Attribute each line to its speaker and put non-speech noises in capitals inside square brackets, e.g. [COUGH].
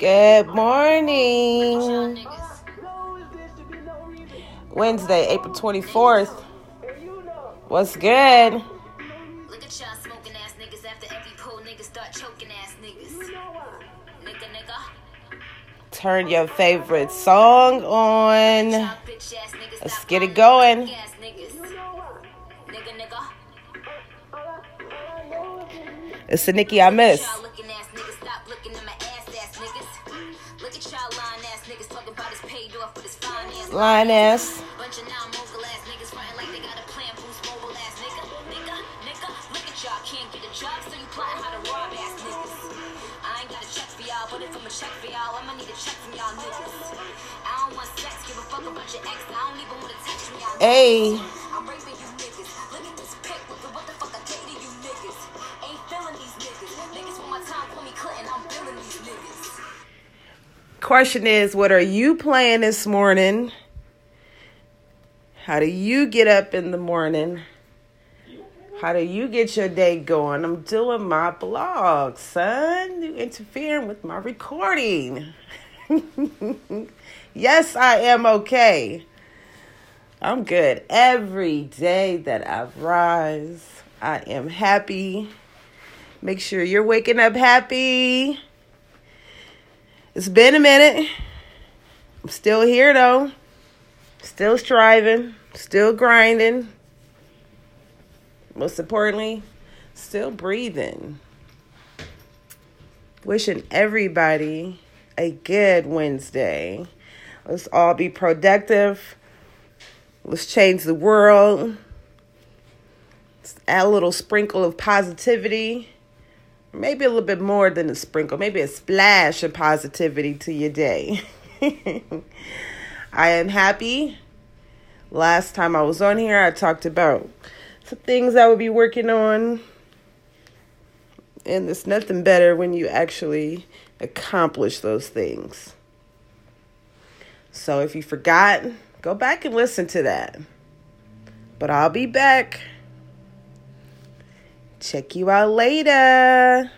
Speaker 1: Good morning. Wednesday, April 24th. What's good?
Speaker 2: Look at y'all smoking ass niggas after every pull niggas start choking ass niggas. Nigga, nigga.
Speaker 1: Turn your favorite song on.
Speaker 2: Y'all bitch ass niggas.
Speaker 1: Let's get it going.
Speaker 2: fake ass niggas. Nigga, nigga.
Speaker 1: It's the Nikki I miss.
Speaker 2: Y'all ass niggas talking about his paid off with his finance.
Speaker 1: Lioness.
Speaker 2: Bunch of non-mogul ass niggas frontin' like they got a plan, boost mobile ass nigga. Nigga, nigga, look at y'all, can't get a job, so you plotting how to rob ass niggas. I ain't got a check for y'all, I'm a check for y'all, I'ma need a check from y'all niggas. I don't want sex, give a fuck about your ex, I don't even want a text from y'all.
Speaker 1: Hey. Question is, what are you playing this morning? How do you get up in the morning? How do you get your day going? I'm doing my blog, son. You interfering with my recording. [LAUGHS] yes, I am okay. I'm good. Every day that I rise, I am happy. Make sure you're waking up happy. It's been a minute. I'm still here though. Still striving, still grinding. Most importantly, still breathing. Wishing everybody a good Wednesday. Let's all be productive. Let's change the world. Let's add a little sprinkle of positivity. Maybe a little bit more than a sprinkle, maybe a splash of positivity to your day. [LAUGHS] I am happy. Last time I was on here, I talked about some things I would be working on. And there's nothing better when you actually accomplish those things. So if you forgot, go back and listen to that. But I'll be back. Check you out later.